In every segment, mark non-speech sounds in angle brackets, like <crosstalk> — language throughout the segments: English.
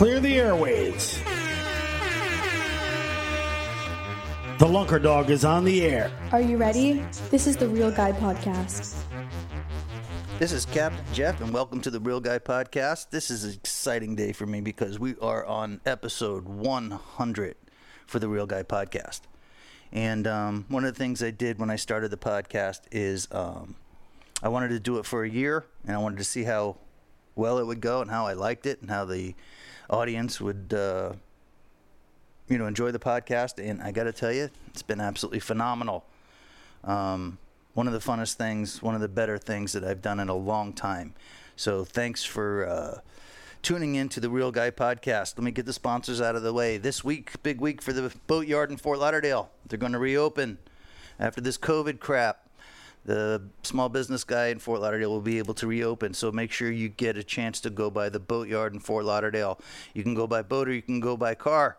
Clear the airways. The Lunker Dog is on the air. Are you ready? This is the Real Guy Podcast. This is Captain Jeff, and welcome to the Real Guy Podcast. This is an exciting day for me because we are on episode 100 for the Real Guy Podcast. And um, one of the things I did when I started the podcast is um, I wanted to do it for a year, and I wanted to see how well it would go and how I liked it and how the audience would, uh, you know, enjoy the podcast. And I got to tell you, it's been absolutely phenomenal. Um, one of the funnest things, one of the better things that I've done in a long time. So thanks for uh, tuning in to the Real Guy podcast. Let me get the sponsors out of the way. This week, big week for the boatyard in Fort Lauderdale. They're going to reopen after this COVID crap. The small business guy in Fort Lauderdale will be able to reopen. So make sure you get a chance to go by the boatyard in Fort Lauderdale. You can go by boat or you can go by car.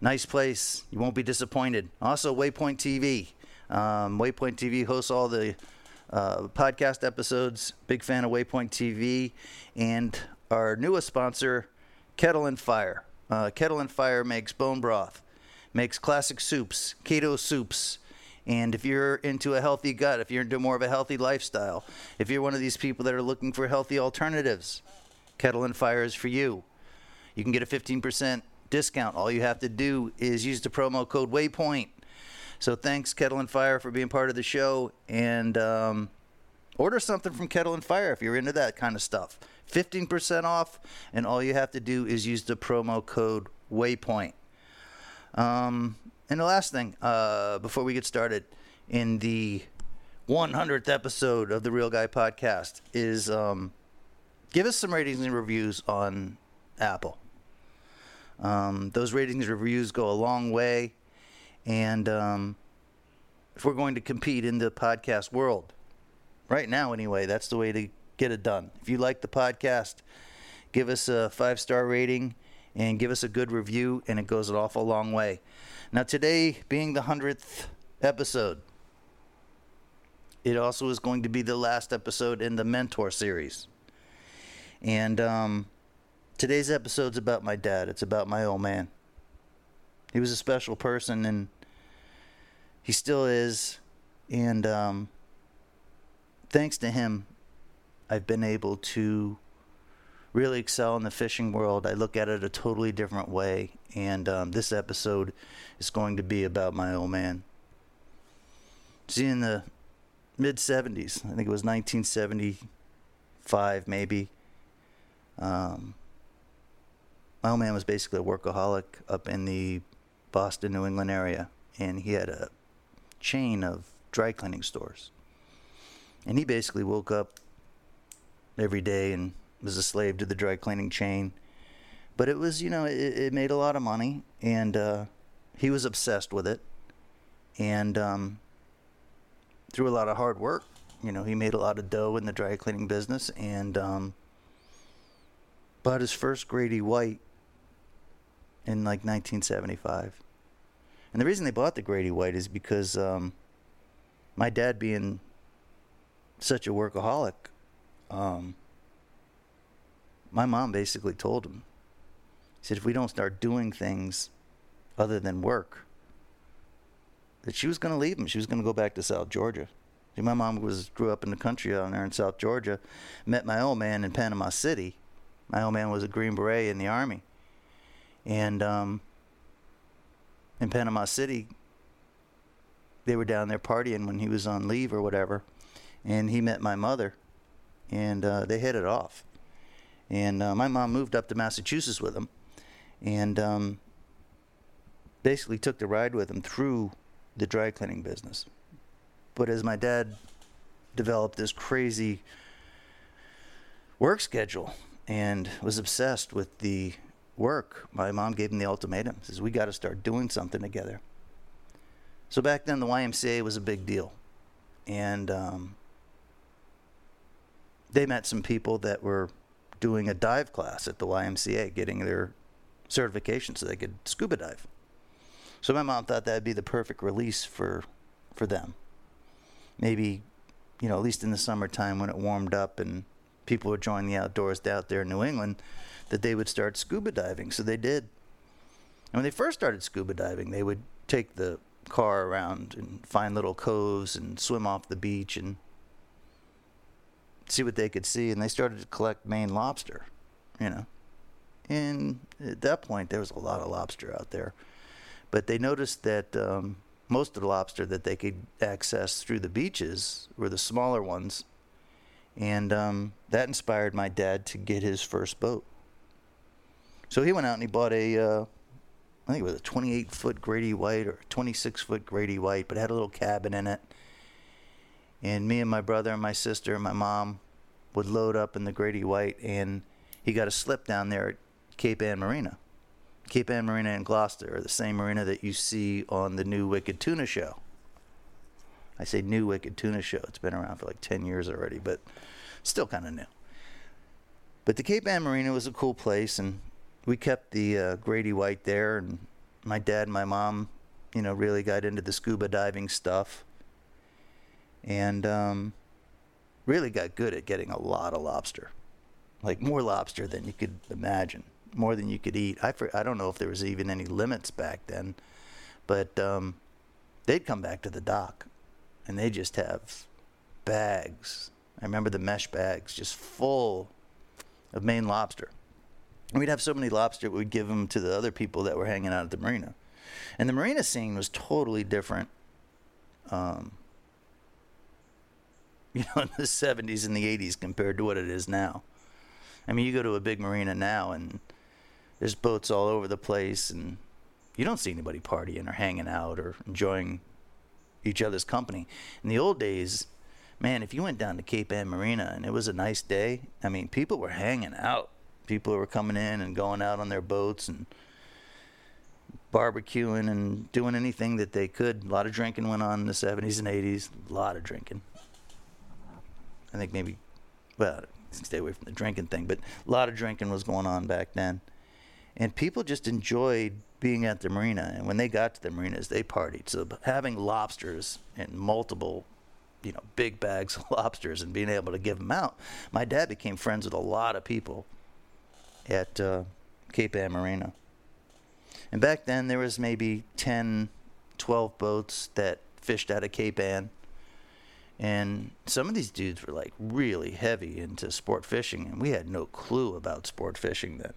Nice place. You won't be disappointed. Also, Waypoint TV. Um, Waypoint TV hosts all the uh, podcast episodes. Big fan of Waypoint TV. And our newest sponsor, Kettle and Fire. Uh, Kettle and Fire makes bone broth, makes classic soups, keto soups. And if you're into a healthy gut, if you're into more of a healthy lifestyle, if you're one of these people that are looking for healthy alternatives, Kettle and Fire is for you. You can get a 15% discount. All you have to do is use the promo code WAYPOINT. So thanks, Kettle and Fire, for being part of the show. And um, order something from Kettle and Fire if you're into that kind of stuff. 15% off, and all you have to do is use the promo code WAYPOINT. Um, and the last thing, uh, before we get started, in the 100th episode of the Real Guy Podcast, is um, give us some ratings and reviews on Apple. Um, those ratings and reviews go a long way, and um, if we're going to compete in the podcast world, right now anyway, that's the way to get it done. If you like the podcast, give us a five star rating and give us a good review, and it goes an awful long way. Now, today being the 100th episode, it also is going to be the last episode in the Mentor series. And um, today's episode's about my dad. It's about my old man. He was a special person, and he still is. And um, thanks to him, I've been able to really excel in the fishing world. I look at it a totally different way, and um, this episode is going to be about my old man. See, in the mid 70s, I think it was 1975, maybe, um, my old man was basically a workaholic up in the Boston, New England area, and he had a chain of dry cleaning stores. And he basically woke up every day and was a slave to the dry cleaning chain. But it was, you know, it, it made a lot of money, and uh, he was obsessed with it. And um, through a lot of hard work, you know, he made a lot of dough in the dry cleaning business, and um, bought his first Grady White in like 1975. And the reason they bought the Grady White is because um, my dad, being such a workaholic, um, my mom basically told him, he said, if we don't start doing things other than work, that she was going to leave him. She was going to go back to South Georgia. See, my mom was grew up in the country down there in South Georgia. Met my old man in Panama City. My old man was a Green Beret in the Army. And um, in Panama City, they were down there partying when he was on leave or whatever. And he met my mother, and uh, they hit it off. And uh, my mom moved up to Massachusetts with him, and um, basically took the ride with him through the dry cleaning business. But as my dad developed this crazy work schedule and was obsessed with the work, my mom gave him the ultimatum. Says we got to start doing something together. So back then, the YMCA was a big deal, and um, they met some people that were doing a dive class at the YMCA, getting their certification so they could scuba dive. So my mom thought that'd be the perfect release for for them. Maybe, you know, at least in the summertime when it warmed up and people were joining the outdoors out there in New England, that they would start scuba diving. So they did. And when they first started scuba diving, they would take the car around and find little coves and swim off the beach and see what they could see. And they started to collect Maine lobster, you know. And at that point, there was a lot of lobster out there. But they noticed that um, most of the lobster that they could access through the beaches were the smaller ones. And um, that inspired my dad to get his first boat. So he went out and he bought a, uh, I think it was a 28 foot Grady White or 26 foot Grady White, but it had a little cabin in it. And me and my brother and my sister and my mom would load up in the Grady White, and he got a slip down there at Cape Ann Marina. Cape Ann Marina in Gloucester the same marina that you see on the new Wicked Tuna show. I say new Wicked Tuna show. It's been around for like 10 years already, but still kind of new. But the Cape Ann Marina was a cool place, and we kept the uh, Grady White there. And my dad and my mom, you know, really got into the scuba diving stuff, and um, really got good at getting a lot of lobster, like more lobster than you could imagine more than you could eat. I I don't know if there was even any limits back then, but um, they'd come back to the dock, and they just have bags. I remember the mesh bags just full of Maine lobster. And we'd have so many lobster, we'd give them to the other people that were hanging out at the marina. And the marina scene was totally different. Um, <laughs> you know, in the 70s and the 80s compared to what it is now. I mean, you go to a big marina now and there's boats all over the place, and you don't see anybody partying or hanging out or enjoying each other's company. In the old days, man, if you went down to Cape Ann Marina and it was a nice day, I mean, people were hanging out. People were coming in and going out on their boats and barbecuing and doing anything that they could. A lot of drinking went on in the 70s and 80s. A lot of drinking. I think maybe, well, stay away from the drinking thing, but a lot of drinking was going on back then and people just enjoyed being at the marina. And when they got to the marinas, they partied. So having lobsters and multiple, you know, big bags <laughs> of lobsters and being able to give them out, my dad became friends with a lot of people at uh, Cape Ann Marina. And back then, there was maybe 10, 12 boats that fished out of Cape Ann. And some of these dudes were like really heavy into sport fishing, and we had no clue about sport fishing then.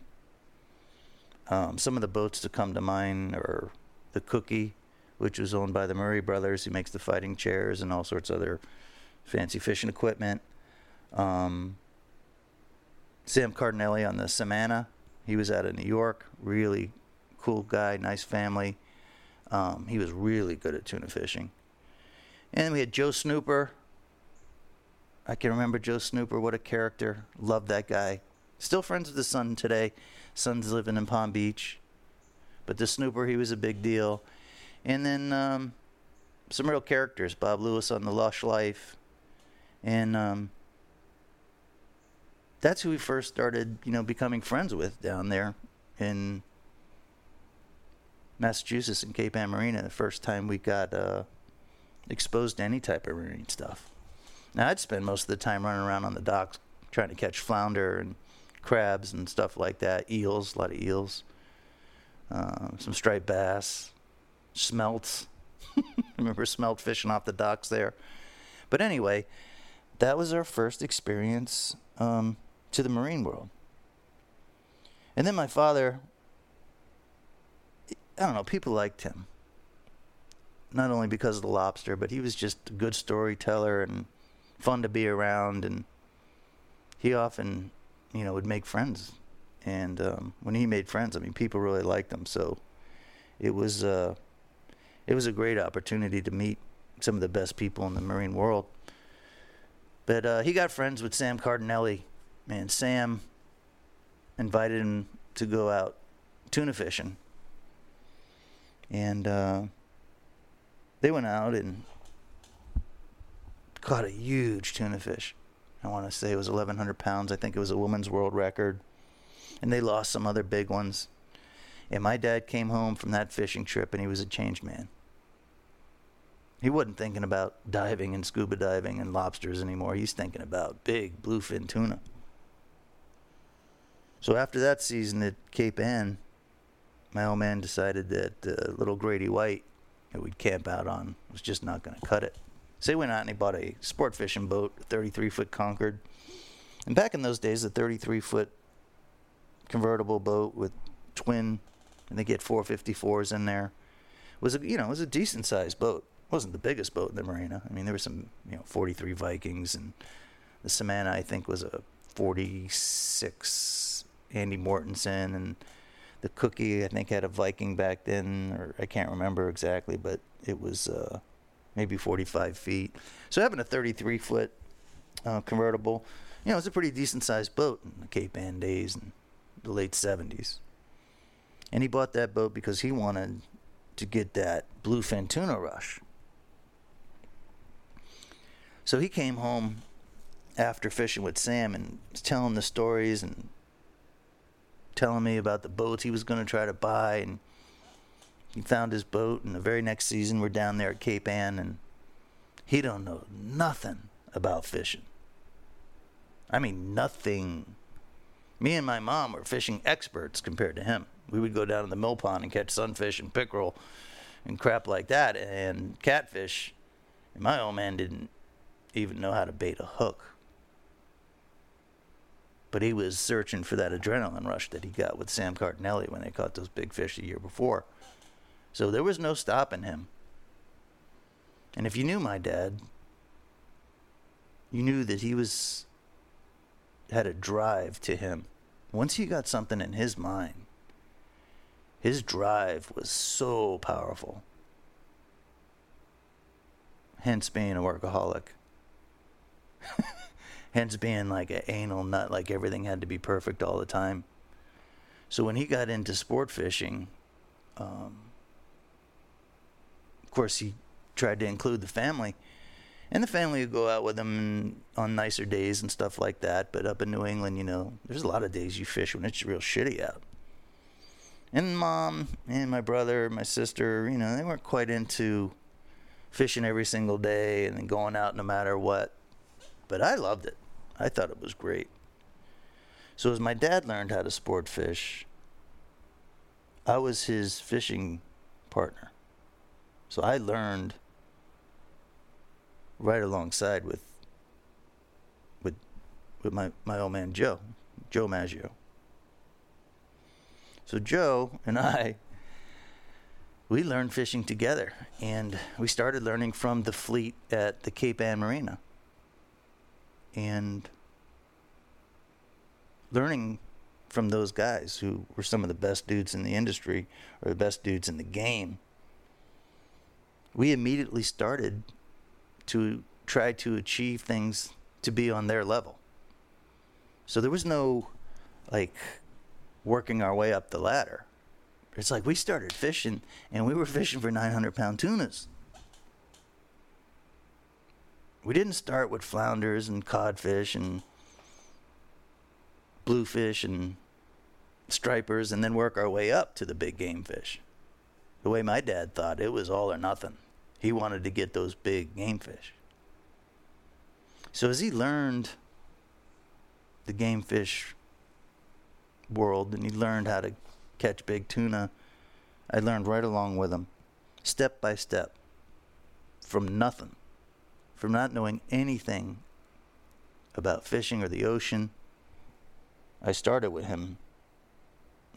Um, some of the boats to come to mind are the Cookie, which was owned by the Murray brothers, who makes the fighting chairs and all sorts of other fancy fishing equipment. Um, Sam Cardinelli on the Samana, he was out of New York, really cool guy, nice family. Um, he was really good at tuna fishing. And then we had Joe Snooper. I can remember Joe Snooper, what a character. Loved that guy. Still friends with the son today. Son's living in Palm Beach. But the snooper, he was a big deal. And then um, some real characters. Bob Lewis on The Lush Life. And um, that's who we first started, you know, becoming friends with down there in Massachusetts in Cape Ann Marina. The first time we got uh, exposed to any type of marine stuff. Now I'd spend most of the time running around on the docks trying to catch flounder and crabs and stuff like that, eels, a lot of eels, uh, some striped bass, smelts. <laughs> remember smelt fishing off the docks there. But anyway, that was our first experience um, to the marine world. And then my father, I don't know, people liked him. Not only because of the lobster, but he was just a good storyteller and fun to be around. And he often you know, would make friends. And um, when he made friends, I mean, people really liked him. So it was uh, it was a great opportunity to meet some of the best people in the marine world. But uh, he got friends with Sam Cardinelli. Man, Sam invited him to go out tuna fishing. And uh, they went out and caught a huge tuna fish. I want to say it was 1,100 pounds. I think it was a woman's world record. And they lost some other big ones. And my dad came home from that fishing trip and he was a changed man. He wasn't thinking about diving and scuba diving and lobsters anymore. He's thinking about big bluefin tuna. So after that season at Cape Ann, my old man decided that uh, little Grady White that we'd camp out on was just not going to cut it. So he went out and he bought a sport fishing boat, 33 foot Concord. And back in those days, a 33 foot convertible boat with twin, and they get 454s in there, was a you know it was a decent sized boat. It wasn't the biggest boat in the marina. I mean, there were some you know 43 Vikings, and the Savannah I think was a 46 Andy Mortensen, and the Cookie I think had a Viking back then, or I can't remember exactly, but it was uh, maybe 45 feet. So having a 33 foot uh, convertible, you know, it's a pretty decent sized boat in the Cape Ann days and the late 70s. And he bought that boat because he wanted to get that bluefin tuna rush. So he came home after fishing with Sam and was telling the stories and telling me about the boats he was going to try to buy and he found his boat and the very next season we're down there at Cape Ann and he don't know nothing about fishing. I mean nothing. Me and my mom were fishing experts compared to him. We would go down to the mill pond and catch sunfish and pickerel and crap like that and catfish. And my old man didn't even know how to bait a hook. But he was searching for that adrenaline rush that he got with Sam Cardinelli when they caught those big fish the year before. So there was no stopping him. And if you knew my dad, you knew that he was had a drive to him. Once he got something in his mind, his drive was so powerful. Hence being a workaholic. <laughs> Hence being like an anal nut, like everything had to be perfect all the time. So when he got into sport fishing, um, of course, he tried to include the family. And the family would go out with him on nicer days and stuff like that. But up in New England, you know, there's a lot of days you fish when it's real shitty out. And mom and my brother, my sister, you know, they weren't quite into fishing every single day and going out no matter what. But I loved it. I thought it was great. So as my dad learned how to sport fish, I was his fishing partner. So I learned right alongside with with with my, my old man Joe, Joe Maggio. So Joe and I we learned fishing together and we started learning from the fleet at the Cape Ann Marina. And learning from those guys who were some of the best dudes in the industry or the best dudes in the game, we immediately started to try to achieve things to be on their level. So there was no like working our way up the ladder. It's like we started fishing and we were fishing for 900 pound tunas. We didn't start with flounders and codfish and bluefish and stripers and then work our way up to the big game fish. The way my dad thought, it was all or nothing. He wanted to get those big game fish. So as he learned the game fish world and he learned how to catch big tuna, I learned right along with him, step by step, from nothing, from not knowing anything about fishing or the ocean. I started with him,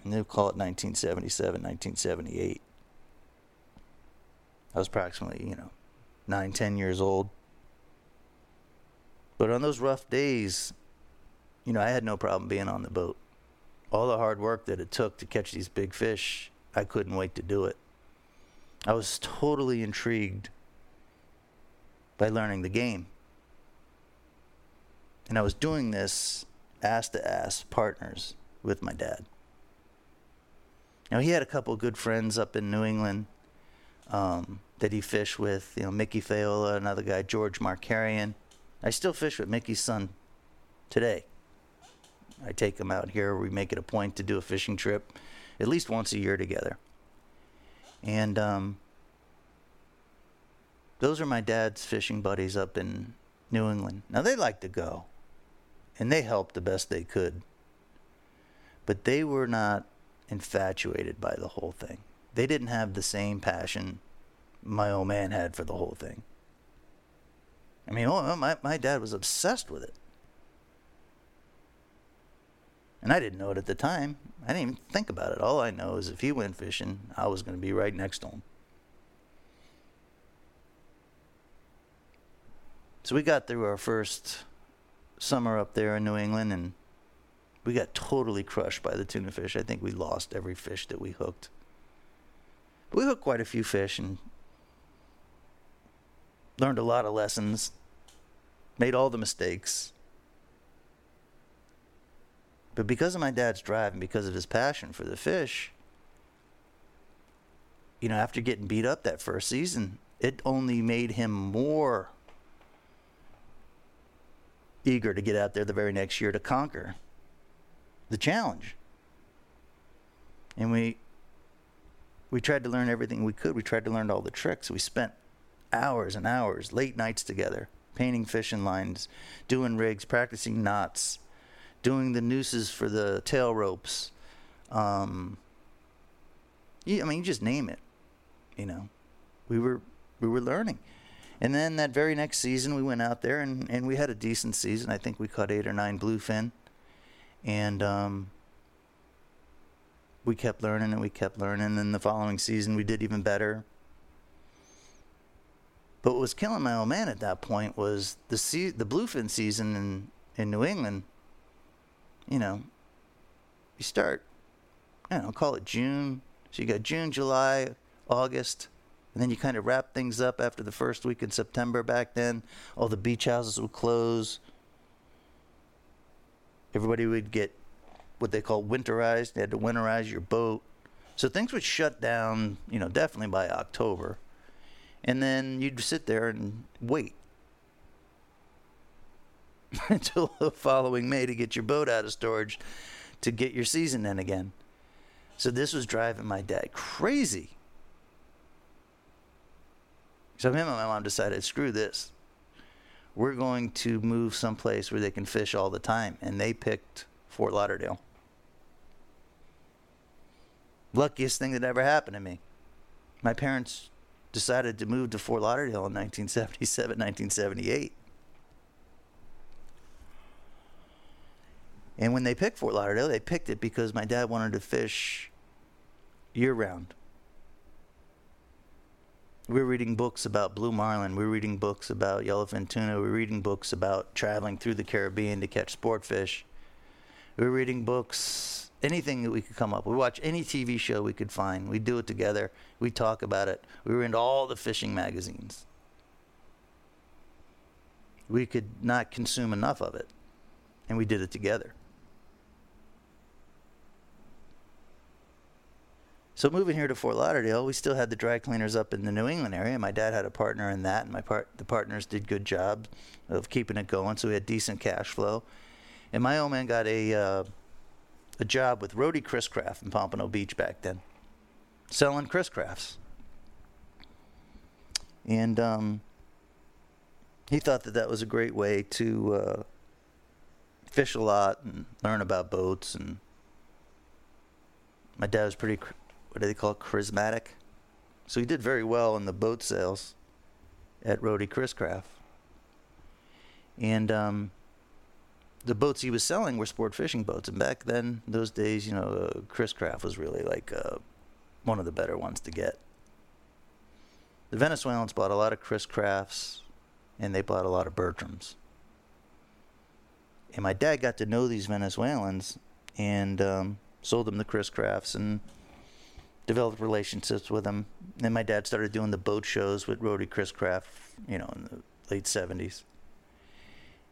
and they'll call it 1977, 1978. I was approximately, you know, nine, ten years old. But on those rough days, you know, I had no problem being on the boat. All the hard work that it took to catch these big fish, I couldn't wait to do it. I was totally intrigued by learning the game. And I was doing this ass to ass partners with my dad. Now, he had a couple good friends up in New England um, that he fished with. You know, Mickey Fayola, another guy, George Markarian. I still fish with Mickey's son today. I take him out here. We make it a point to do a fishing trip at least once a year together. And um, those are my dad's fishing buddies up in New England. Now they like to go, and they helped the best they could. But they were not infatuated by the whole thing. They didn't have the same passion my old man had for the whole thing. I mean, oh, my, my dad was obsessed with it. And I didn't know it at the time. I didn't even think about it. All I know is if he went fishing, I was going to be right next to him. So we got through our first summer up there in New England and we got totally crushed by the tuna fish. I think we lost every fish that we hooked. But we hooked quite a few fish and learned a lot of lessons, made all the mistakes. But because of my dad's drive and because of his passion for the fish, you know, after getting beat up that first season, it only made him more eager to get out there the very next year to conquer the challenge. And we we tried to learn everything we could. We tried to learn all the tricks. We spent hours and hours, late nights together, painting fishing lines, doing rigs, practicing knots, doing the nooses for the tail ropes. Um, I mean, you just name it. You know, we were we were learning. And then that very next season, we went out there and, and we had a decent season. I think we caught eight or nine bluefin. And um, we kept learning and we kept learning. And the following season, we did even better. But what was killing my old man at that point was the se- the bluefin season in, in New England. You know, you start, I don't know, call it June. So you got June, July, August, and then you kind of wrap things up after the first week in September back then. All the beach houses would close. Everybody would get what they call winterized. They had to winterize your boat. So things would shut down, you know, definitely by October. And then you'd sit there and wait <laughs> until the following May to get your boat out of storage to get your season in again. So this was driving my dad crazy. So him and my mom decided, screw this. We're going to move someplace where they can fish all the time. And they picked Fort Lauderdale. Luckiest thing that ever happened to me. My parents decided to move to Fort Lauderdale in 1977, 1978. And when they picked Fort Lauderdale, they picked it because my dad wanted to fish year round. We were reading books about blue marlin. We were reading books about yellowfin tuna. We were reading books about traveling through the Caribbean to catch sport fish. We were reading books, anything that we could come up. We watch any TV show we could find. We do it together. We talk about it. We into all the fishing magazines. We could not consume enough of it, and we did it together. So moving here to Fort Lauderdale, we still had the dry cleaners up in the New England area. My dad had a partner in that, and my part the partners did good job of keeping it going. So we had decent cash flow. And my old man got a uh, a job with Rody Chris Craft in Pompano Beach back then, selling Chris Crafts. And um, he thought that that was a great way to uh, fish a lot and learn about boats. And my dad was pretty what do they call it, charismatic. So he did very well in the boat sales at Rody Chris Craft. And um, the boats he was selling were sport fishing boats. And back then, those days, you know, uh, Chris Craft was really like uh, one of the better ones to get. The Venezuelans bought a lot of Chris Crafts, and they bought a lot of Bertrams. And my dad got to know these Venezuelans and um, sold them the Chris Crafts and developed relationships with them. Then my dad started doing the boat shows with Rody Chris Craft, you know, in the late 70s.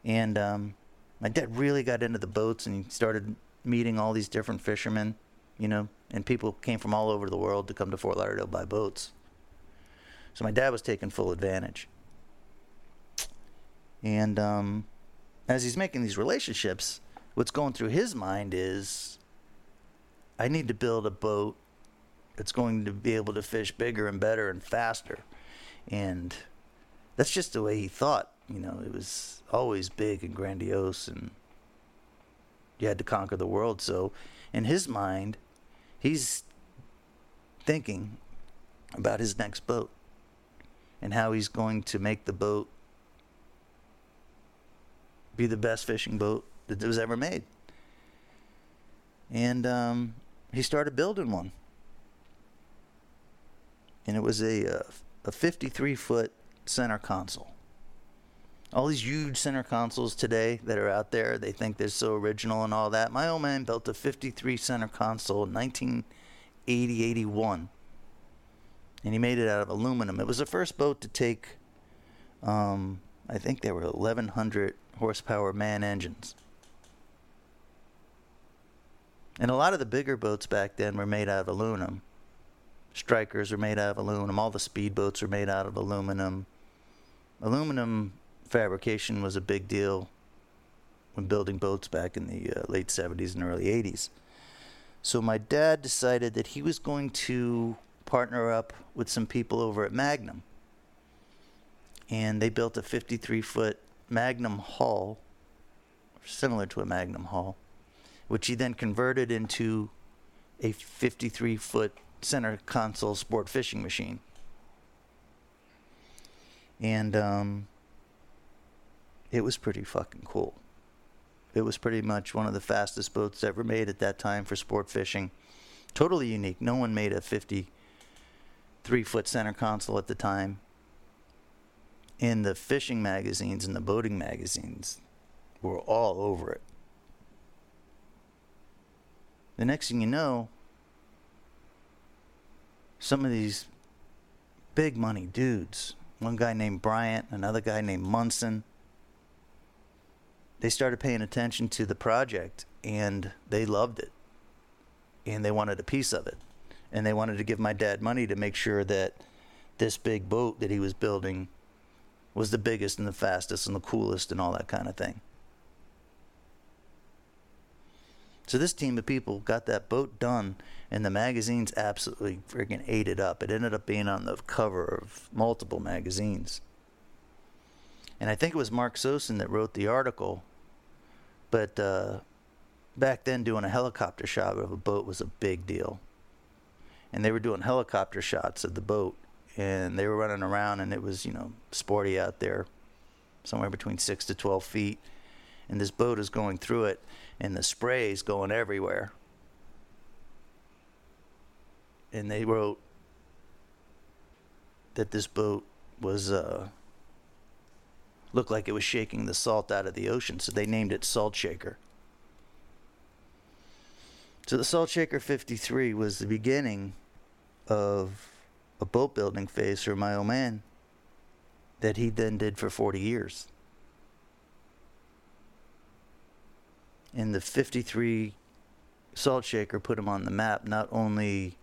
And um, my dad really got into the boats and he started meeting all these different fishermen, you know, and people came from all over the world to come to Fort Lauderdale by boats. So my dad was taking full advantage. And um, as he's making these relationships, what's going through his mind is I need to build a boat it's going to be able to fish bigger and better and faster. And that's just the way he thought. You know, it was always big and grandiose, and you had to conquer the world. So in his mind, he's thinking about his next boat and how he's going to make the boat be the best fishing boat that was ever made. And um, he started building one. And it was a, uh, a 53 foot center console. All these huge center consoles today that are out there, they think they're so original and all that. My old man built a 53 center console in 1980 81 and he made it out of aluminum. It was the first boat to take, um, I think there were 1,100 horsepower MAN engines. And a lot of the bigger boats back then were made out of aluminum. Strikers are made out of aluminum. All the speedboats are made out of aluminum. Aluminum fabrication was a big deal when building boats back in the uh, late 70s and early 80s. So my dad decided that he was going to partner up with some people over at Magnum. And they built a 53 foot Magnum hull, similar to a Magnum hull, which he then converted into a 53 foot center console sport fishing machine. And um, it was pretty fucking cool. It was pretty much one of the fastest boats ever made at that time for sport fishing. Totally unique. No one made a 50 three foot center console at the time. And the fishing magazines and the boating magazines were all over it. The next thing you know, some of these big money dudes, one guy named Bryant, another guy named Munson, they started paying attention to the project and they loved it. And they wanted a piece of it. And they wanted to give my dad money to make sure that this big boat that he was building was the biggest and the fastest and the coolest and all that kind of thing. So this team of people got that boat done, and the magazines absolutely freaking ate it up. It ended up being on the cover of multiple magazines. And I think it was Mark Sosin that wrote the article, but uh, back then doing a helicopter shot of a boat was a big deal and they were doing helicopter shots of the boat and they were running around and it was you know sporty out there somewhere between 6 to 12 feet and this boat is going through it and the spray's going everywhere and they wrote that this boat was uh, looked like it was shaking the salt out of the ocean so they named it salt shaker so the Salt Shaker 53 was the beginning of a boat building phase for my old man that he then did for 40 years. And the 53 Salt Shaker put him on the map not only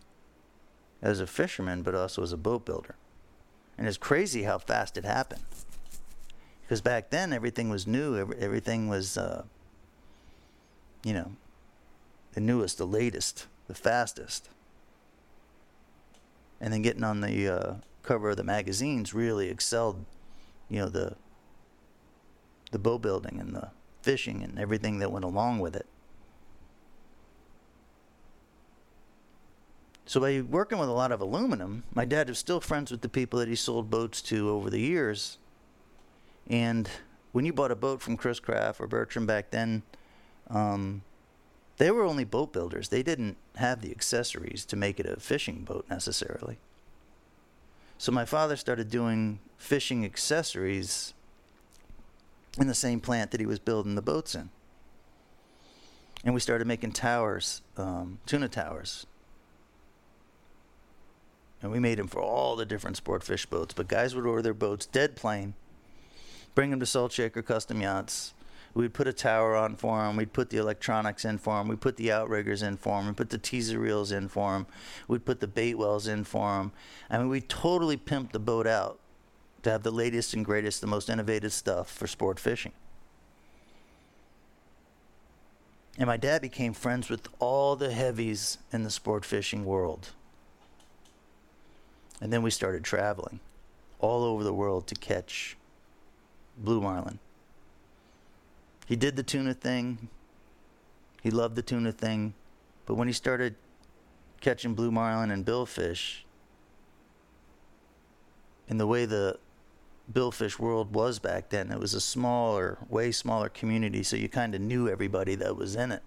as a fisherman but also as a boat builder. And it's crazy how fast it happened. Because back then everything was new, everything was, uh, you know, the newest, the latest, the fastest. And then getting on the uh, cover of the magazines really excelled, you know, the the boat building and the fishing and everything that went along with it. So by working with a lot of aluminum, my dad was still friends with the people that he sold boats to over the years. And when you bought a boat from Chris Craft or Bertram back then, um, they were only boat builders. They didn't have the accessories to make it a fishing boat necessarily. So my father started doing fishing accessories in the same plant that he was building the boats in. And we started making towers, um, tuna towers. And we made them for all the different sport fish boats. But guys would order their boats dead plain, bring them to Salt Shaker Custom Yachts, We'd put a tower on for them. We'd put the electronics in for them. We'd put the outriggers in for them. We'd put the teaser reels in for them. We'd put the bait wells in for them. I mean, we totally pimped the boat out to have the latest and greatest, the most innovative stuff for sport fishing. And my dad became friends with all the heavies in the sport fishing world. And then we started traveling all over the world to catch blue marlin. He did the tuna thing. He loved the tuna thing. But when he started catching blue marlin and billfish, in the way the billfish world was back then, it was a smaller, way smaller community, so you kind of knew everybody that was in it.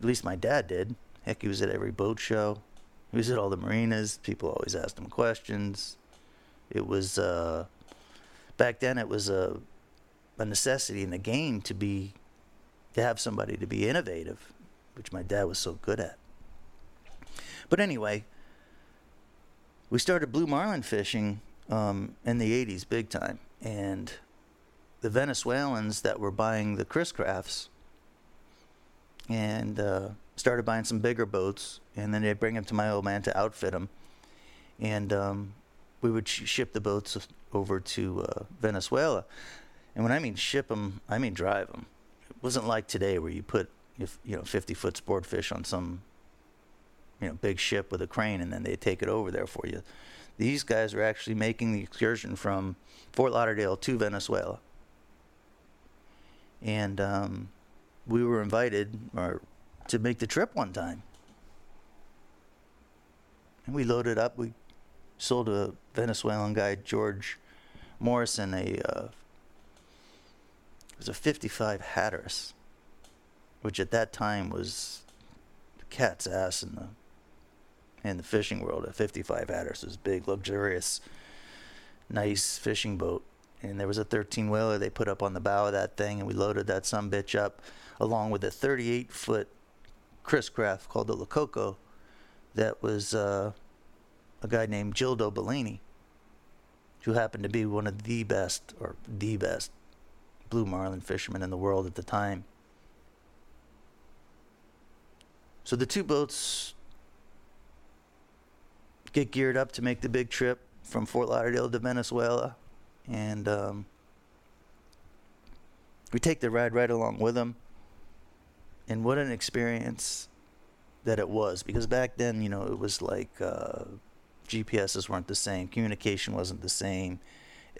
At least my dad did. Heck, he was at every boat show. He was at all the marinas. People always asked him questions. It was uh, back then. It was a a necessity in the game to be to have somebody to be innovative, which my dad was so good at. But anyway, we started blue marlin fishing um, in the 80s big time. And the Venezuelans that were buying the Chris Crafts and uh, started buying some bigger boats. And then they'd bring them to my old man to outfit them. And um, we would sh- ship the boats over to uh, Venezuela. And when I mean ship them, I mean drive them. It wasn't like today where you put if you know 50 foot sport fish on some you know big ship with a crane and then they take it over there for you. These guys were actually making the excursion from Fort Lauderdale to Venezuela. And um, we were invited or to make the trip one time. And we loaded up. We sold a Venezuelan guy, George Morrison, a uh, it was a 55 Hatteras, which at that time was the cat's ass in the in the fishing world. A 55 Hatteras was big, luxurious, nice fishing boat. And there was a 13 whaler they put up on the bow of that thing, and we loaded that some bitch up along with a 38 foot Chris Craft called the Lococo that was uh, a guy named Gildo Bellini, who happened to be one of the best, or the best, blue marlin fishermen in the world at the time. So the two boats get geared up to make the big trip from Fort Lauderdale to Venezuela, and um, we take the ride right along with them. And what an experience that it was, because back then, you know, it was like uh, GPSs weren't the same, communication wasn't the same.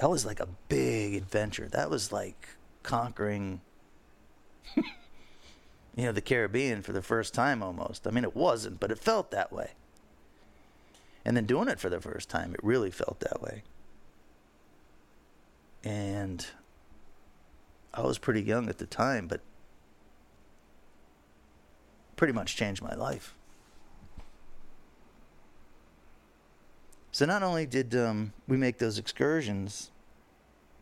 That was like a big adventure. That was like conquering <laughs> you know the Caribbean for the first time almost. I mean it wasn't, but it felt that way. And then doing it for the first time, it really felt that way. And I was pretty young at the time, but pretty much changed my life. So not only did um, we make those excursions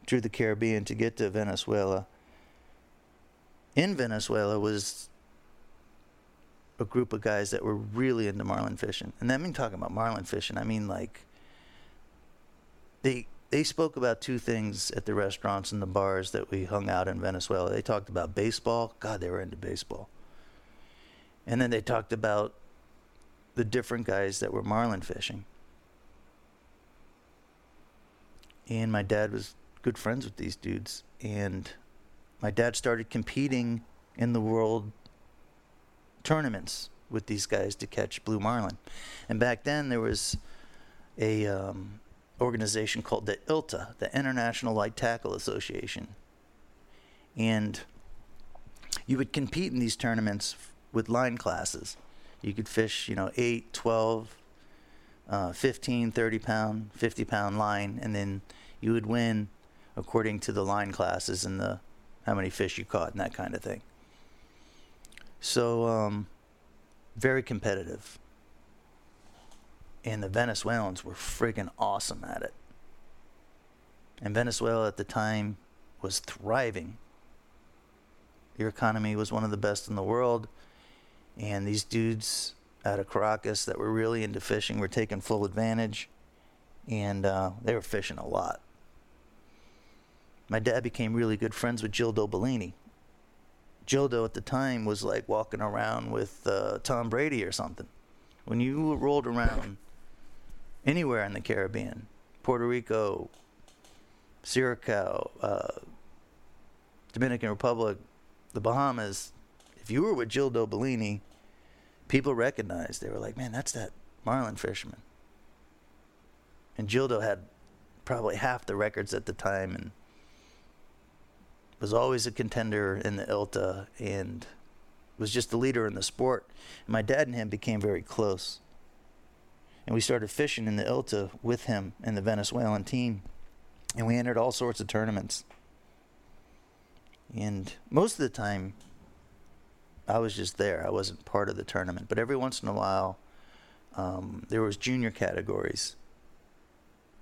through the Caribbean to get to Venezuela, in Venezuela was a group of guys that were really into marlin fishing. And I mean talking about marlin fishing, I mean like they they spoke about two things at the restaurants and the bars that we hung out in Venezuela. They talked about baseball. God, they were into baseball. And then they talked about the different guys that were marlin fishing. And my dad was good friends with these dudes. And my dad started competing in the world tournaments with these guys to catch blue marlin. And back then there was a um, organization called the ILTA, the International Light Tackle Association. And you would compete in these tournaments with line classes. You could fish, you know, 8, 12, uh, 15, 30 pound, 50 pound line, and then you would win according to the line classes and the how many fish you caught and that kind of thing. So, um, very competitive. And the Venezuelans were friggin' awesome at it. And Venezuela at the time was thriving. Their economy was one of the best in the world. And these dudes out of Caracas that were really into fishing were taking full advantage. And uh, they were fishing a lot. My dad became really good friends with Jill Bellini. Gildo at the time was like walking around with uh, Tom Brady or something. When you rolled around anywhere in the Caribbean, Puerto Rico, Curacao, uh, Dominican Republic, the Bahamas, if you were with Gildo Bellini, people recognized. They were like, man, that's that marlin fisherman. And Gildo had probably half the records at the time and was always a contender in the ILTA and was just the leader in the sport. And my dad and him became very close. And we started fishing in the ILTA with him and the Venezuelan team. And we entered all sorts of tournaments. And most of the time, I was just there. I wasn't part of the tournament. But every once in a while, um, there was junior categories.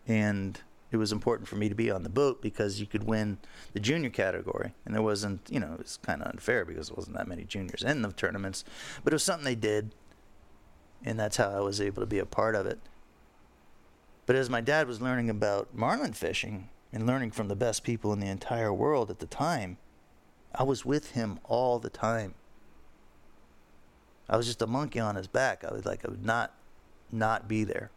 And it was important for me to be on the boat because you could win the junior category. And there wasn't, you know, it was kind of unfair because there wasn't that many juniors in the tournaments. But it was something they did. And that's how I was able to be a part of it. But as my dad was learning about marlin fishing and learning from the best people in the entire world at the time, I was with him all the time. I was just a monkey on his back. I was like, I would not, not be there.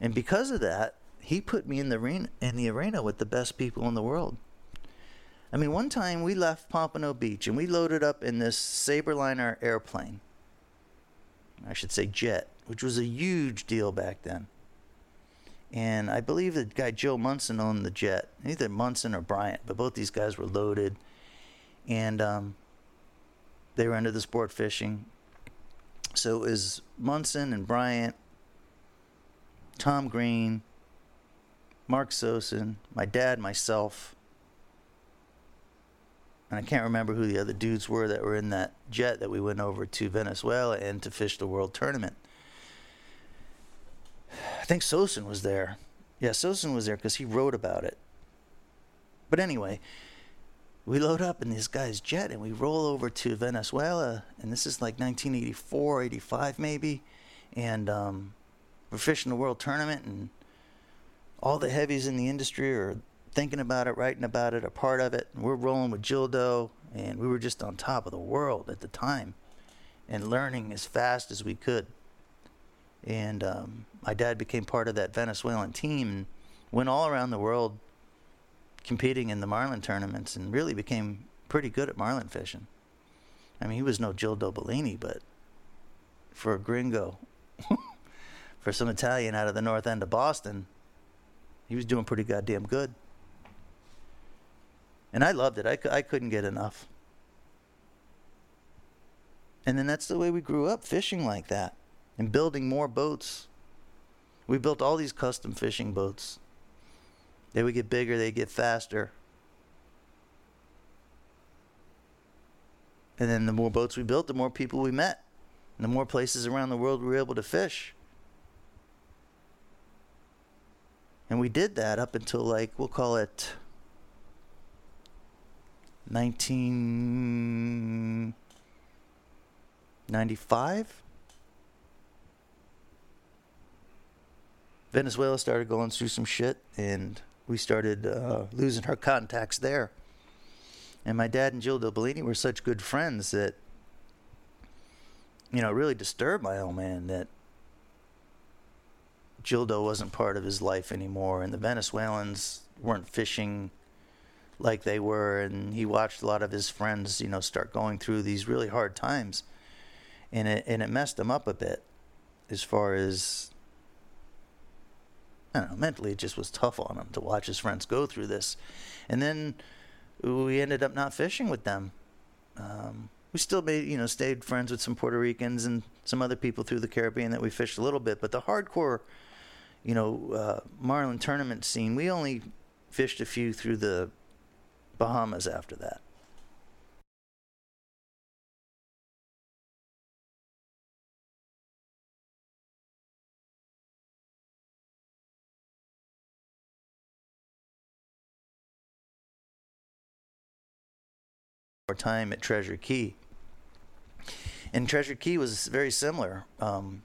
And because of that, he put me in the arena, in the arena with the best people in the world. I mean, one time we left Pompano Beach and we loaded up in this Sabreliner airplane. I should say jet, which was a huge deal back then. And I believe the guy Joe Munson owned the jet, either Munson or Bryant, but both these guys were loaded. And um, they were into the sport fishing. So it was Munson and Bryant, Tom Green, Mark Sosin, my dad, myself, and I can't remember who the other dudes were that were in that jet that we went over to Venezuela and to fish the World Tournament. I think Sosin was there. Yeah, Sosin was there because he wrote about it. But anyway, we load up in this guy's jet and we roll over to Venezuela, and this is like 1984, 85 maybe, and um, we're fishing the World Tournament, and all the heavies in the industry are thinking about it, writing about it, a part of it. We're rolling with Gildo, and we were just on top of the world at the time, and learning as fast as we could. And um, my dad became part of that Venezuelan team and went all around the world competing in the marlin tournaments and really became pretty good at marlin fishing. I mean, he was no Gildo Bellini, but for a gringo, <laughs> for some Italian out of the north end of Boston, he was doing pretty goddamn good. And I loved it. I, I couldn't get enough. And then that's the way we grew up, fishing like that and building more boats. We built all these custom fishing boats. They would get bigger, they'd get faster. And then the more boats we built, the more people we met. And the more places around the world we were able to fish. And we did that up until like, we'll call it 1995. Venezuela started going through some shit, and we started uh, losing our contacts there. And my dad and Gildo Bellini were such good friends that, you know, it really disturbed my old man that Gildo wasn't part of his life anymore, and the Venezuelans weren't fishing like they were, and he watched a lot of his friends, you know, start going through these really hard times, and it and it messed him up a bit, as far as I don't know, mentally it just was tough on him to watch his friends go through this, and then we ended up not fishing with them. Um, we still made, you know, stayed friends with some Puerto Ricans and some other people through the Caribbean that we fished a little bit, but the hardcore, you know, uh, marlin tournament scene, we only fished a few through the Bahamas after that. More time at Treasure Cay. And Treasure Cay was very similar. Um,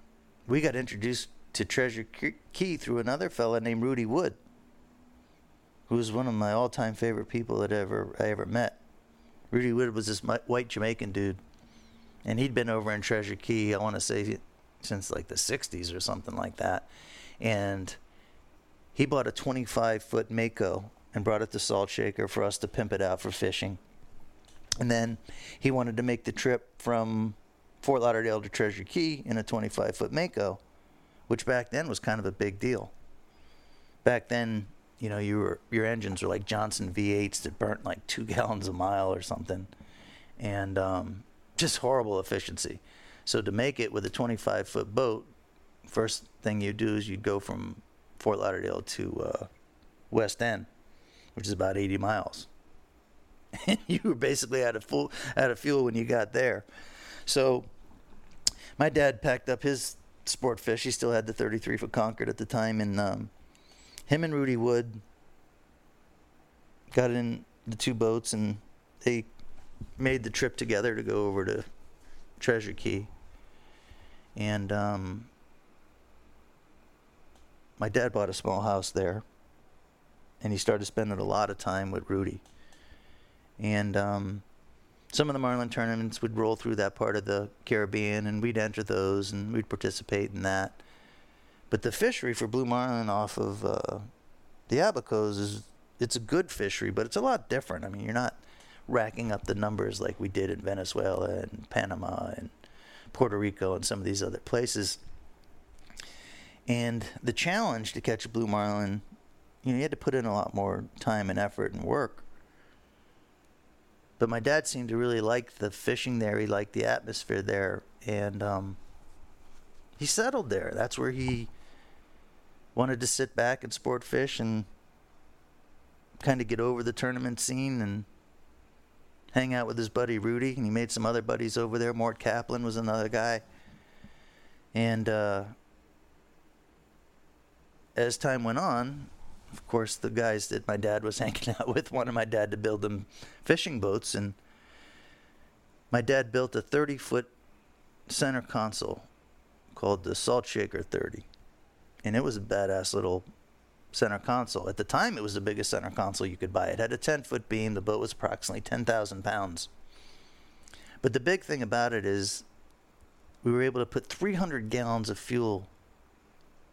we got introduced to Treasure Cay through another fella named Rudy Wood who was one of my all-time favorite people that ever I ever met. Rudy Wood was this white Jamaican dude, and he'd been over in Treasure Cay. I want to say since like the '60s or something like that, and he bought a 25 foot Mako and brought it to Salt Shaker for us to pimp it out for fishing. And then he wanted to make the trip from Fort Lauderdale to Treasure Cay in a 25 foot Mako, which back then was kind of a big deal. Back then, you know, your your engines were like Johnson V8s that burnt like two <laughs> gallons a mile or something, and um, just horrible efficiency. So to make it with a 25 foot boat, first thing you do is you go from Fort Lauderdale to uh, West End, which is about 80 miles. And <laughs> you were basically out of full out of fuel when you got there. So my dad packed up his sport fish. He still had the 33 foot Concord at the time, and um, him and Rudy Wood got in the two boats and they made the trip together to go over to Treasure Cay. And um, my dad bought a small house there, and he started spending a lot of time with Rudy. And um, some of the marlin tournaments would roll through that part of the Caribbean, and we'd enter those and we'd participate in that. But the fishery for blue marlin off of uh, the Abacos is it's a good fishery, but it's a lot different. I mean, you're not racking up the numbers like we did in Venezuela and Panama and Puerto Rico and some of these other places. And the challenge to catch a blue marlin, you know, you had to put in a lot more time and effort and work. But my dad seemed to really like the fishing there. He liked the atmosphere there, and um, he settled there. That's where he wanted to sit back and sport fish and kind of get over the tournament scene and hang out with his buddy Rudy. And he made some other buddies over there. Mort Kaplan was another guy. And uh, as time went on, of course, the guys that my dad was <laughs> hanging out with wanted my dad to build them fishing boats. And my dad built a 30 foot center console called the Salt Shaker 30. And it was a badass little center console. At the time, it was the biggest center console you could buy. It had a 10 foot beam. The boat was approximately 10,000 pounds. But the big thing about it is we were able to put 300 gallons of fuel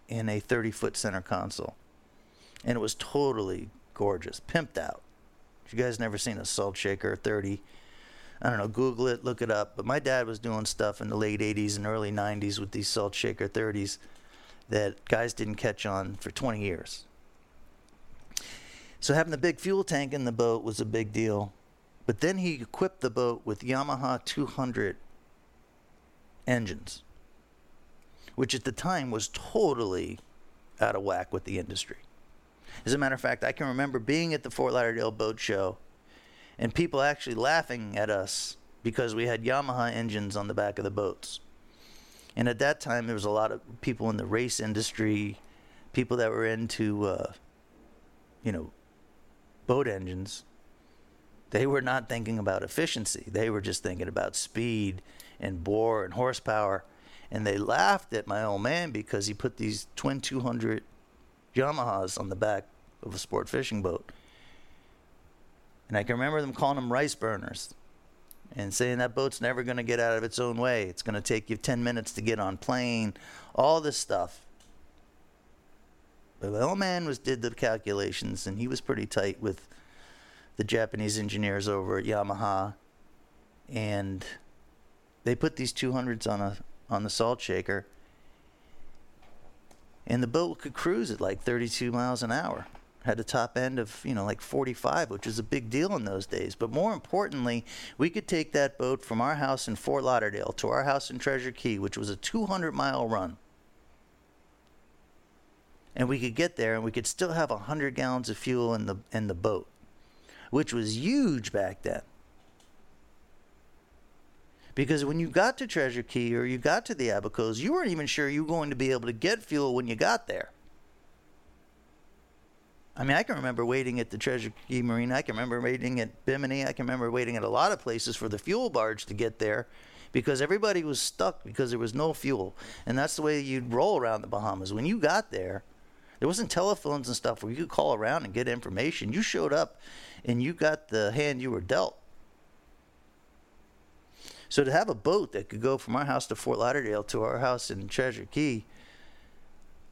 in a 30 foot center console. And it was totally gorgeous, pimped out. If you guys never seen a salt shaker 30, I don't know, Google it, look it up. But my dad was doing stuff in the late 80s and early 90s with these salt shaker 30s that guys didn't catch on for 20 years. So having the big fuel tank in the boat was a big deal. But then he equipped the boat with Yamaha 200 engines, which at the time was totally out of whack with the industry. As a matter of fact, I can remember being at the Fort Lauderdale Boat Show and people actually laughing at us because we had Yamaha engines on the back of the boats. And at that time, there was a lot of people in the race industry, people that were into, uh, you know, boat engines. They were not thinking about efficiency. They were just thinking about speed and bore and horsepower. And they laughed at my old man because he put these twin 200 Yamahas on the back of a sport fishing boat. And I can remember them calling them rice burners and saying that boat's never going to get out of its own way. It's going to take you 10 minutes to get on plane, all this stuff. But the old man was did the calculations and he was pretty tight with the Japanese engineers over at Yamaha and they put these 200s on a on the salt shaker and the boat could cruise at like 32 miles an hour. Had a top end of you know like 45 which was a big deal in those days. But more importantly we could take that boat from our house in fort lauderdale to our house in treasure cay which was a 200 mile run. And we could get there and we could still have 100 gallons of fuel in the in the boat which was huge back then because when you got to treasure Cay or you got to the abacos you weren't even sure you were going to be able to get fuel when you got there I mean, I can remember waiting at the Treasure Cay Marina. I can remember waiting at Bimini. I can remember waiting at a lot of places for the fuel barge to get there because everybody was stuck because there was no fuel. And that's the way you'd roll around the Bahamas. When you got there, there wasn't telephones and stuff where you could call around and get information. You showed up and you got the hand you were dealt. So to have a boat that could go from our house to Fort Lauderdale to our house in Treasure Cay,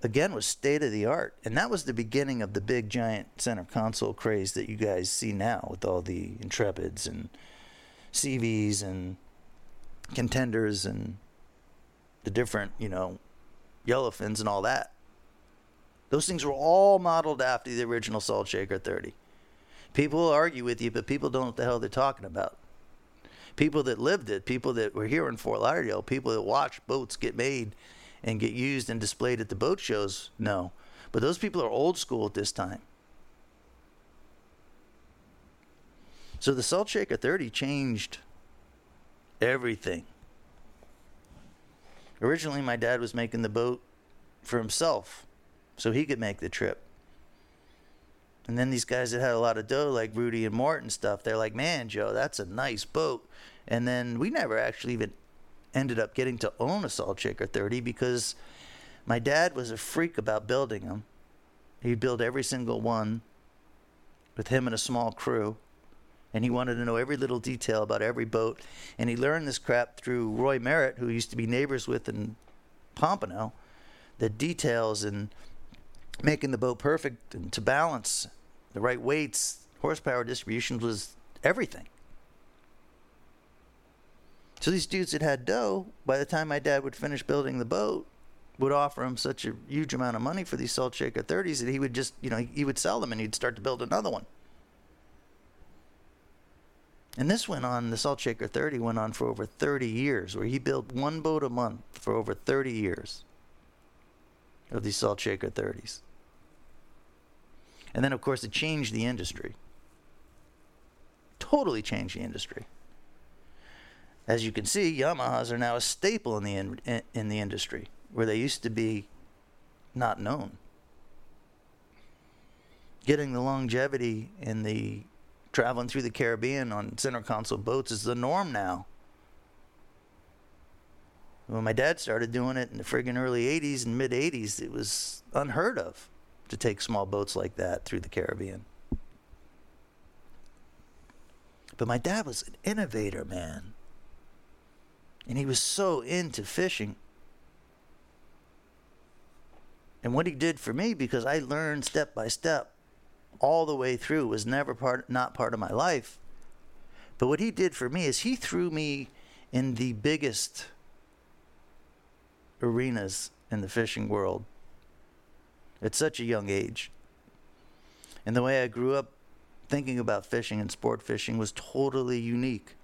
again was state of the art and that was the beginning of the big giant center console craze that you guys see now with all the intrepids and SeaVees and contenders and the different you know yellowfins and all that. Those things were all modeled after the original salt shaker 30 people will argue with you but people don't know what the hell they're talking about People that lived it, people that were here in Fort Lauderdale, people that watched boats get made and get used and displayed at the boat shows, no. But those people are old school at this time. So the Salt Shaker 30 changed everything. Originally, my dad was making the boat for himself so he could make the trip. And then these guys that had a lot of dough, like Rudy and Mort and stuff, they're like, man, Joe, that's a nice boat. And then we never actually even ended up getting to own a Salt Shaker 30 because my dad was a freak about building them. He'd build every single one with him and a small crew. And he wanted to know every little detail about every boat. And he learned this crap through Roy Merritt, who used to be neighbors with in Pompano. The details and making the boat perfect and to balance the right weights, horsepower distribution was everything. So these dudes that had dough, by the time my dad would finish building the boat, would offer him such a huge amount of money for these salt shaker 30s that he would just, you know, he would sell them and he'd start to build another one. And this went on, the Salt Shaker 30 went on for over 30 years, where he built one boat a month for over 30 years of these Salt Shaker 30s. And then, of course, it changed the industry. Totally changed the industry. As you can see, Yamahas are now a staple in the in, in the industry, where they used to be not known. Getting the longevity in the traveling through the Caribbean on center console boats is the norm now. When my dad started doing it in the friggin' early 80s and mid 80s, it was unheard of to take small boats like that through the Caribbean. But my dad was an innovator, man. And he was so into fishing. And what he did for me, because I learned step by step all the way through, was never part not part of my life. But what he did for me is he threw me in the biggest arenas in the fishing world at such a young age. And the way I grew up thinking about fishing and sport fishing was totally unique.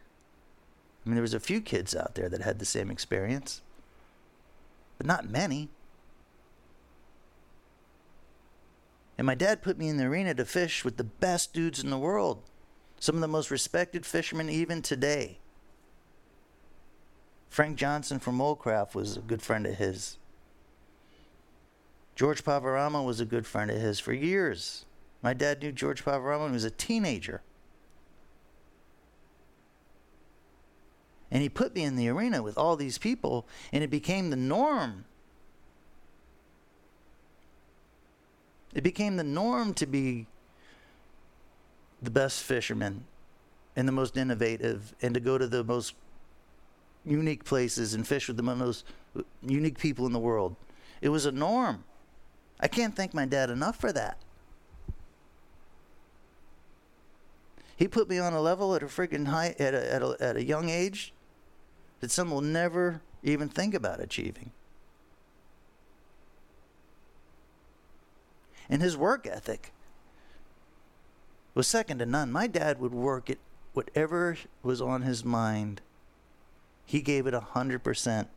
I mean, there was a few kids out there that had the same experience, but not many. And my dad put me in the arena to fish with the best dudes in the world, some of the most respected fishermen even today. Frank Johnson from Moldcraft was a good friend of his. George Poveromo was a good friend of his for years. My dad knew George Poveromo when he was a teenager. And he put me in the arena with all these people, and it became the norm. It became the norm to be the best fisherman and the most innovative, and to go to the most unique places and fish with the most unique people in the world. It was a norm. I can't thank my dad enough for that. He put me on a level at a freaking high at a, at a, at a young age that some will never even think about achieving. And his work ethic was second to none. My dad would work at whatever was on his mind. He gave it a hundred percent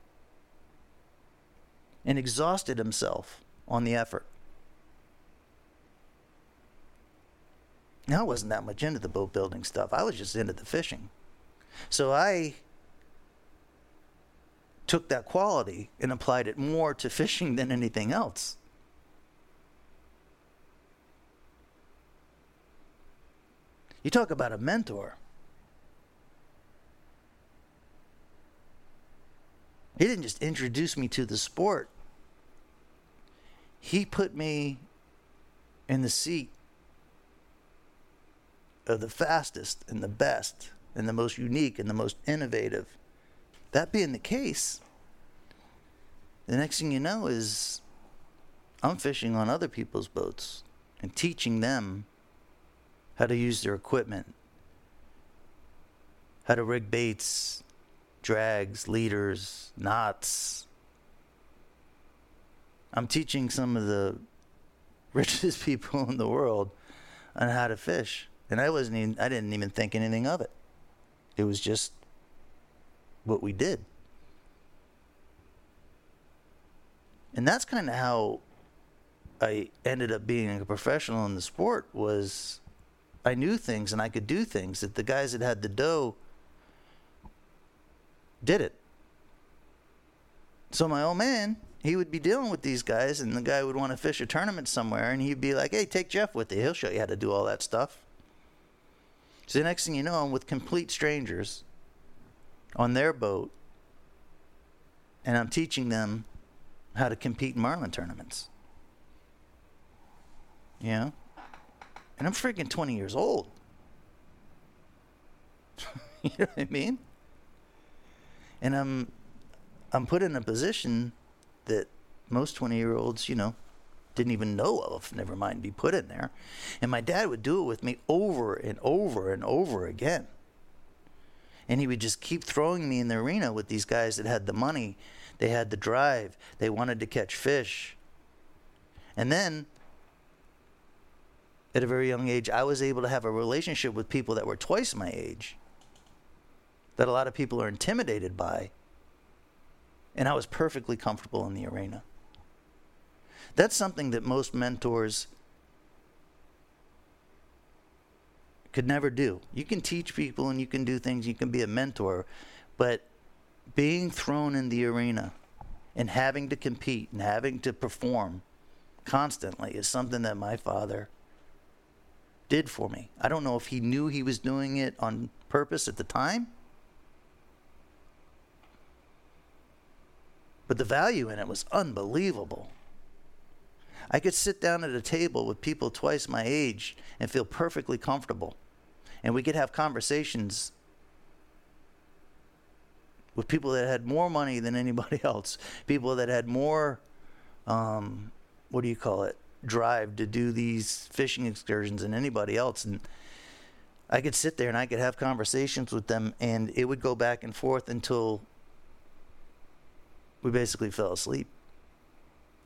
and exhausted himself on the effort. Now I wasn't that much into the boat building stuff. I was just into the fishing. So I took that quality and applied it more to fishing than anything else. You talk about a mentor. He didn't just introduce me to the sport. He put me in the seat of the fastest and the best and the most unique and the most innovative. That being the case, the next thing you know is I'm fishing on other people's boats and teaching them how to use their equipment, how to rig baits, drags, leaders, knots. I'm teaching some of the <laughs> richest people in the world on how to fish. And I wasn't even, I didn't even think anything of it. It was just what we did. And that's kind of how I ended up being a professional in the sport was I knew things and I could do things that the guys that had the dough did it. So my old man, he would be dealing with these guys, and the guy would want to fish a tournament somewhere, and he'd be like, "Hey, take Jeff with you. He'll show you how to do all that stuff." So the next thing you know, I'm with complete strangers on their boat, and I'm teaching them how to compete in marlin tournaments. You know? And I'm freaking 20 years old. <laughs> you know what I mean? And I'm I'm put in a position that most 20 year olds, you know, didn't even know of, never mind be put in there. And my dad would do it with me over and over and over again. And he would just keep throwing me in the arena with these guys that had the money, they had the drive, they wanted to catch fish. And then at a very young age, I was able to have a relationship with people that were twice my age, that a lot of people are intimidated by. And I was perfectly comfortable in the arena. That's something that most mentors could never do. You can teach people and you can do things, you can be a mentor, but being thrown in the arena and having to compete and having to perform constantly is something that my father did for me. I don't know if he knew he was doing it on purpose at the time. But the value in it was unbelievable. I could sit down at a table with people twice my age and feel perfectly comfortable. And we could have conversations with people that had more money than anybody <laughs> else, people that had more, um, what do you call it, drive to do these fishing excursions than anybody else. And I could sit there and I could have conversations with them, and it would go back and forth until we basically fell asleep.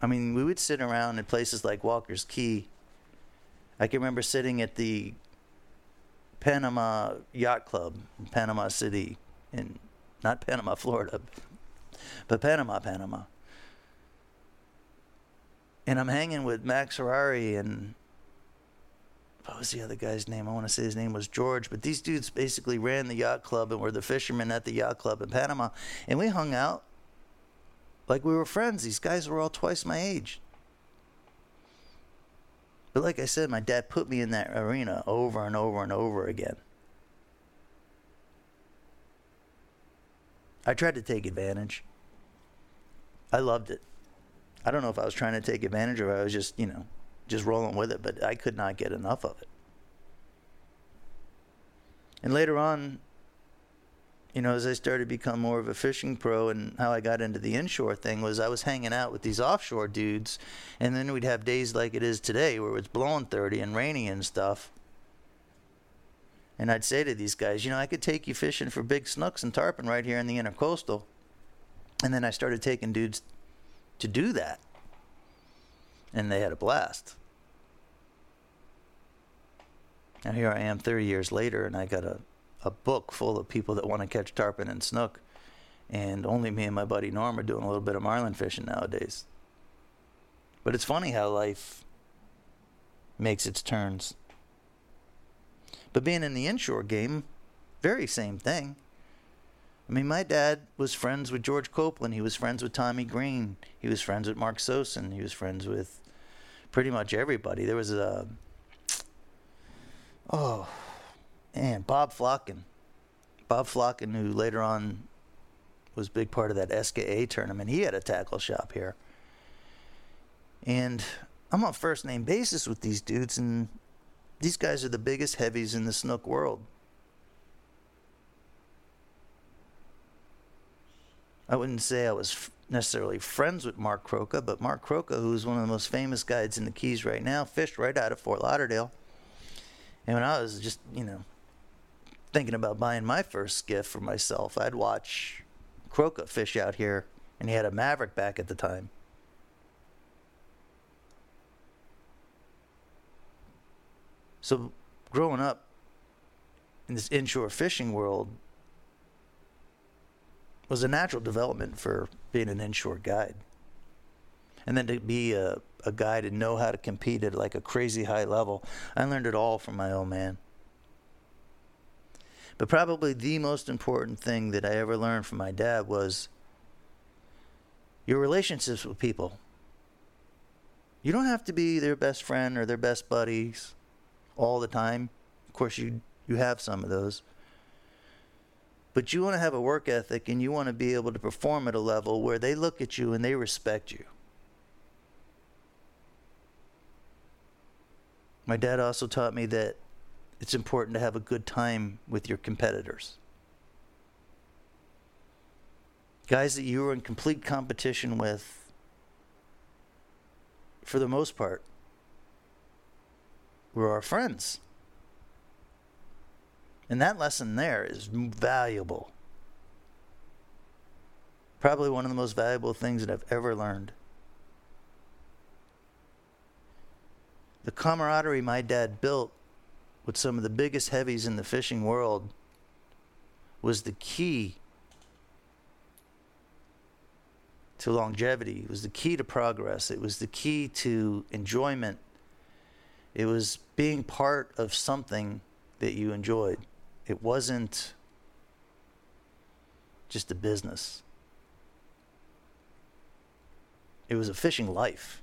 I mean, we would sit around in places like Walker's Cay. I can remember sitting at the Panama Yacht Club in Panama City, in not Panama, Florida, but Panama, Panama and I'm hanging with Max Ferrari and what was the other guy's name? I want to say his name was George, but these dudes basically ran the yacht club and were the fishermen at the yacht club in Panama, and we hung out like we were friends. These guys were all twice my age. But like I said, my dad put me in that arena over and over and over again. I tried to take advantage. I loved it. I don't know if I was trying to take advantage or I was just, you know, just rolling with it, but I could not get enough of it. And later on, you know, as I started to become more of a fishing pro and how I got into the inshore thing was I was hanging out with these offshore dudes and then we'd have days like it is today where it's blowing 30 and rainy and stuff. And I'd say to these guys, you know, I could take you fishing for big snooks and tarpon right here in the intercoastal. And then I started taking dudes to do that. And they had a blast. Now here I am 30 years later, and I got a, a book full of people that want to catch tarpon and snook. And only me and my buddy Norm are doing a little bit of marlin fishing nowadays. But it's funny how life makes its turns. But being in the inshore game, very same thing. I mean, my dad was friends with George Copeland. He was friends with Tommy Green. He was friends with Mark Sosin. He was friends with pretty much everybody. There was a, oh, man, Bob Flocken. Bob Flocken, who later on was a big part of that SKA tournament. He had a tackle shop here. And I'm on first name basis with these dudes, and these guys are the biggest heavies in the snook world. I wouldn't say I was f- necessarily friends with Mark Croca, but Mark Croca, who's one of the most famous guides in the Keys right now, fished right out of Fort Lauderdale. And when I was just, you know, thinking about buying my first skiff for myself, I'd watch Croca fish out here, and he had a Maverick back at the time. So, growing up in this inshore fishing world, was a natural development for being an inshore guide. And then to be a, a guide and know how to compete at like a crazy high level, I learned it all from my old man. But probably the most important thing that I ever learned from my dad was your relationships with people. You don't have to be their best friend or their best buddies all the time. Of course, you you have some of those. But you want to have a work ethic and you want to be able to perform at a level where they look at you and they respect you. My dad also taught me that it's important to have a good time with your competitors. Guys that you were in complete competition with, for the most part, were our friends. And that lesson there is valuable. Probably one of the most valuable things that I've ever learned. The camaraderie my dad built with some of the biggest heavies in the fishing world was the key to longevity. It was the key to progress. It was the key to enjoyment. It was being part of something that you enjoyed. It wasn't just a business, it was a fishing life.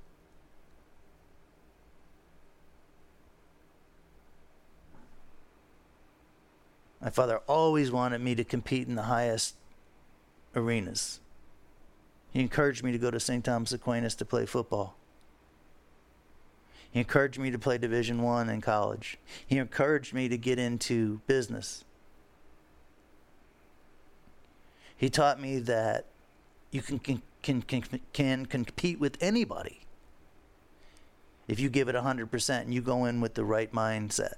My father always wanted me to compete in the highest arenas. He encouraged me to go to St. Thomas Aquinas to play football. He encouraged me to play Division 1 in college. He encouraged me to get into business. He taught me that you can can, can, can, can compete with anybody if you give it 100% and you go in with the right mindset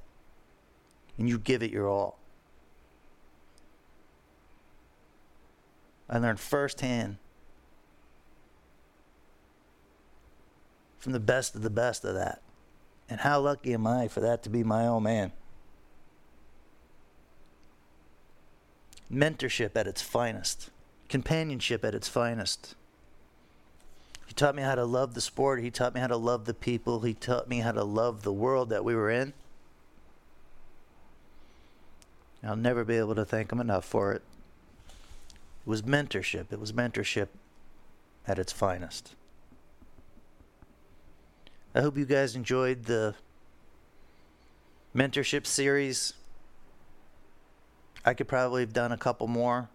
and you give it your all. I learned firsthand from the best of the best of that. And how lucky am I for that to be my old man? Mentorship at its finest, companionship at its finest. He taught me how to love the sport. He taught me how to love the people. He taught me how to love the world that we were in. I'll never be able to thank him enough for it. It was mentorship. It was mentorship at its finest. I hope you guys enjoyed the mentorship series. I could probably have done a couple more,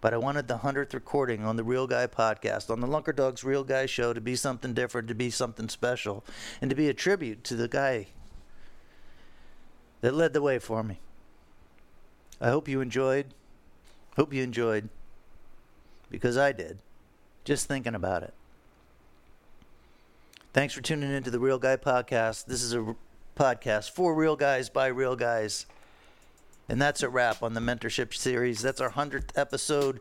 but I wanted the 100th recording on the Real Guy podcast, on the Lunker Dogs Real Guy show, to be something different, to be something special, and to be a tribute to the guy that led the way for me. I hope you enjoyed. Hope you enjoyed because I did. Just thinking about it. Thanks for tuning into the Real Guy Podcast. This is a podcast for real guys by real guys. And that's a wrap on the mentorship series. That's our 100th episode.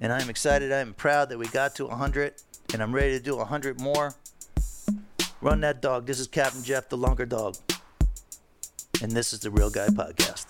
And I'm excited. I'm proud that we got to 100. And I'm ready to do 100 more. Run that dog. This is Captain Jeff, the Lunker Dog. And this is the Real Guy Podcast.